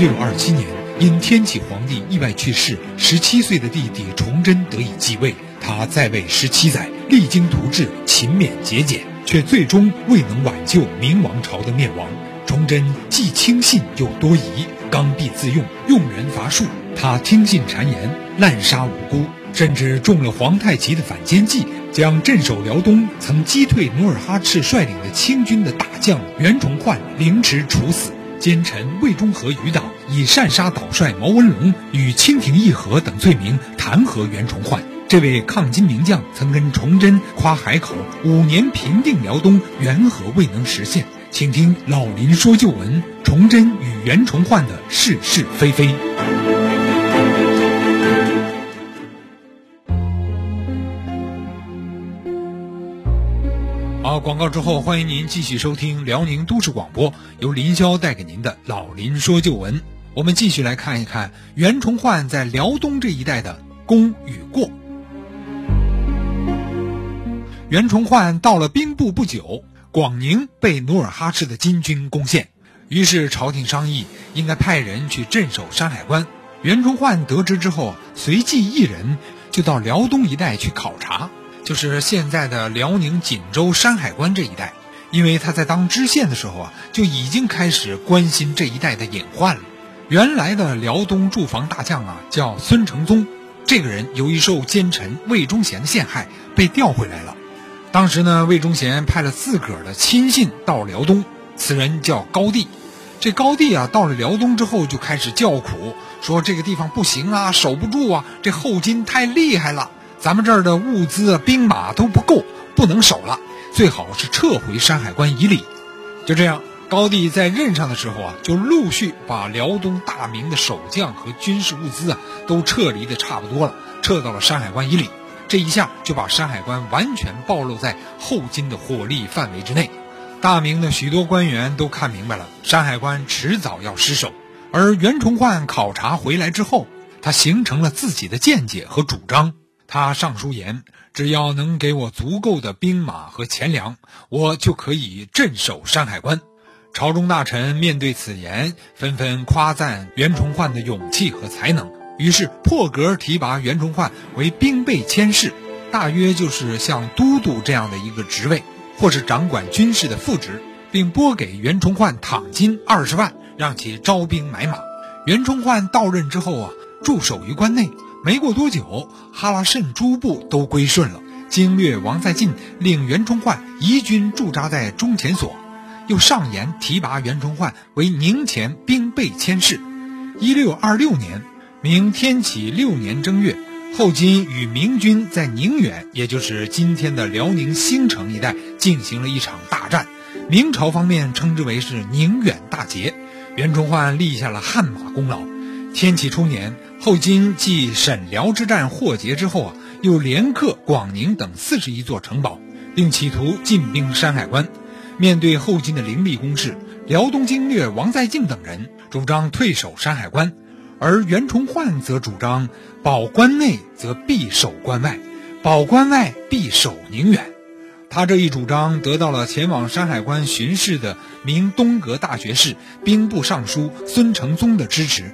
六二七年，因天启皇帝意外去世，十七岁的弟弟崇祯得以继位。他在位十七载，励精图治，勤勉节俭，却最终未能挽救明王朝的灭亡。崇祯既轻信又多疑，刚愎自用，用人乏术。他听信谗言，滥杀无辜，甚至中了皇太极的反间计，将镇守辽东、曾击退努尔哈赤率领的清军的大将袁崇焕凌迟处死。奸臣魏忠和余党以擅杀岛帅毛文龙与清廷议和等罪名弹劾袁崇焕。这位抗金名将曾跟崇祯夸海口五年平定辽东，缘何未能实现？请听老林说旧闻：崇祯与袁崇焕的是是非非。好，广告之后，欢迎您继续收听辽宁都市广播，由林霄带给您的老林说旧闻。我们继续来看一看袁崇焕在辽东这一带的功与过。袁崇焕到了兵部不久。广宁被努尔哈赤的金军攻陷，于是朝廷商议应该派人去镇守山海关。袁崇焕得知之后，随即一人就到辽东一带去考察，就是现在的辽宁锦州山海关这一带。因为他在当知县的时候啊，就已经开始关心这一带的隐患了。原来的辽东驻防大将啊，叫孙承宗，这个人由于受奸臣魏忠贤的陷害，被调回来了。当时呢，魏忠贤派了自个儿的亲信到辽东，此人叫高帝。这高帝啊，到了辽东之后就开始叫苦，说这个地方不行啊，守不住啊，这后金太厉害了，咱们这儿的物资啊、兵马都不够，不能守了，最好是撤回山海关以里。就这样，高帝在任上的时候啊，就陆续把辽东大明的守将和军事物资啊，都撤离的差不多了，撤到了山海关以里。这一下就把山海关完全暴露在后金的火力范围之内，大明的许多官员都看明白了，山海关迟早要失守。而袁崇焕考察回来之后，他形成了自己的见解和主张。他上书言：“只要能给我足够的兵马和钱粮，我就可以镇守山海关。”朝中大臣面对此言，纷纷夸赞袁崇焕的勇气和才能。于是破格提拔袁崇焕为兵备佥事，大约就是像都督这样的一个职位，或是掌管军事的副职，并拨给袁崇焕躺金二十万，让其招兵买马。袁崇焕到任之后啊，驻守于关内，没过多久，哈拉慎诸部都归顺了。经略王在晋令袁崇焕移军驻扎在中前所，又上言提拔袁崇焕为宁前兵备佥事。一六二六年。明天启六年正月，后金与明军在宁远，也就是今天的辽宁兴城一带，进行了一场大战。明朝方面称之为是宁远大捷，袁崇焕立下了汗马功劳。天启初年，后金继沈辽之战获捷之后啊，又连克广宁等四十一座城堡，并企图进兵山海关。面对后金的凌厉攻势，辽东经略王在晋等人主张退守山海关。而袁崇焕则主张保关内，则必守关外；保关外，必守宁远。他这一主张得到了前往山海关巡视的明东阁大学士、兵部尚书孙承宗的支持。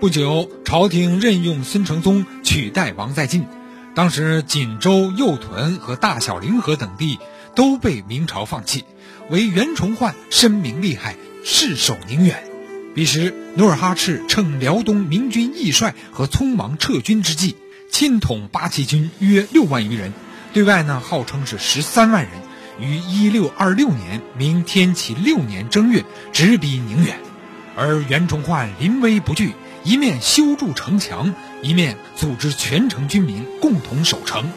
不久，朝廷任用孙承宗取代王在晋。当时，锦州、右屯和大小凌河等地都被明朝放弃，唯袁崇焕深明利害，誓守宁远。彼时，努尔哈赤趁辽东明军易帅和匆忙撤军之际，亲统八旗军约六万余人，对外呢号称是十三万人，于一六二六年明天启六年正月直逼宁远。而袁崇焕临危不惧，一面修筑城墙，一面组织全城军民共同守城。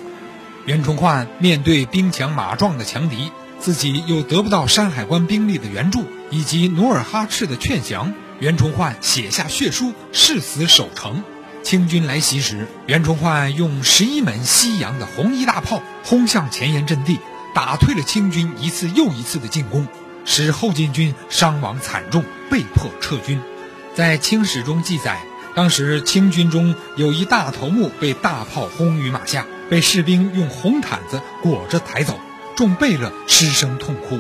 袁崇焕面对兵强马壮的强敌，自己又得不到山海关兵力的援助以及努尔哈赤的劝降。袁崇焕写下血书，誓死守城。清军来袭时，袁崇焕用十一门西洋的红衣大炮轰向前沿阵地，打退了清军一次又一次的进攻，使后金军伤亡惨重，被迫撤军。在清史中记载，当时清军中有一大头目被大炮轰于马下，被士兵用红毯子裹着抬走，众贝勒失声痛哭。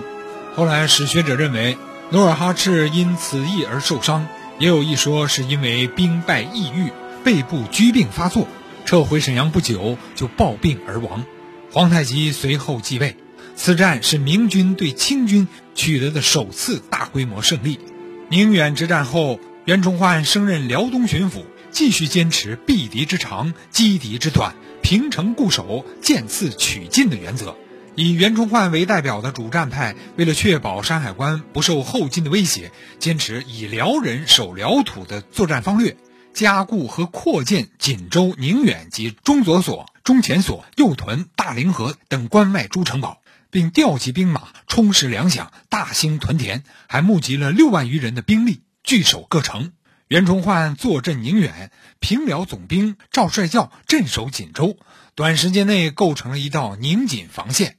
后来史学者认为。努尔哈赤因此役而受伤，也有一说是因为兵败抑郁，背部疽病发作，撤回沈阳不久就暴病而亡。皇太极随后继位，此战是明军对清军取得的首次大规模胜利。宁远之战后，袁崇焕升任辽东巡抚，继续坚持避敌之长，击敌之短，平城固守，渐次取进的原则。以袁崇焕为代表的主战派，为了确保山海关不受后金的威胁，坚持以辽人守辽土的作战方略，加固和扩建锦州、宁远及中左所、中前所、右屯、大凌河等关外诸城堡，并调集兵马充实粮饷，大兴屯田，还募集了六万余人的兵力，据守各城。袁崇焕坐镇宁远，平辽总兵赵帅教镇守锦州，短时间内构成了一道宁锦防线。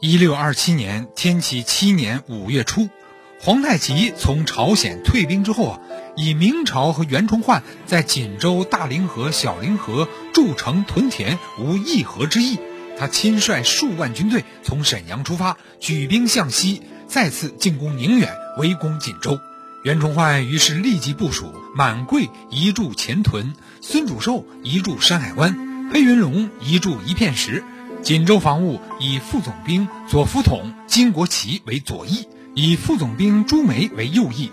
一六二七年，天启七年五月初，皇太极从朝鲜退兵之后啊，以明朝和袁崇焕在锦州、大凌河、小凌河筑城屯田无议和之意，他亲率数万军队从沈阳出发，举兵向西，再次进攻宁远，围攻锦州。袁崇焕于是立即部署满桂移驻前屯，孙主寿移驻山海关，裴云龙移驻一片石。锦州防务以副总兵左副统、金国奇为左翼，以副总兵朱梅为右翼。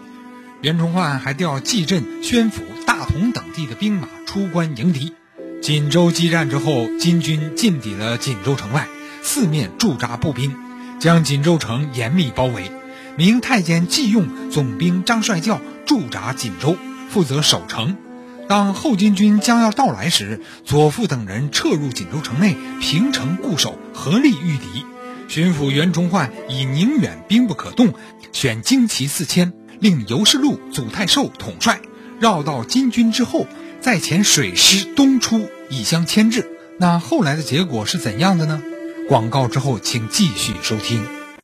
袁崇焕还调蓟镇、宣府、大同等地的兵马出关迎敌。锦州激战之后，金军进抵了锦州城外，四面驻扎步兵，将锦州城严密包围。明太监季用总兵张帅教驻扎锦州，负责守城。当后金军将要到来时，左副等人撤入锦州城内，平城固守，合力御敌。巡抚袁崇焕以宁远兵不可动，选精骑四千，令尤世禄、祖太寿统帅，绕到金军之后，再遣水师东出，以相牵制。那后来的结果是怎样的呢？广告之后，请继续收听。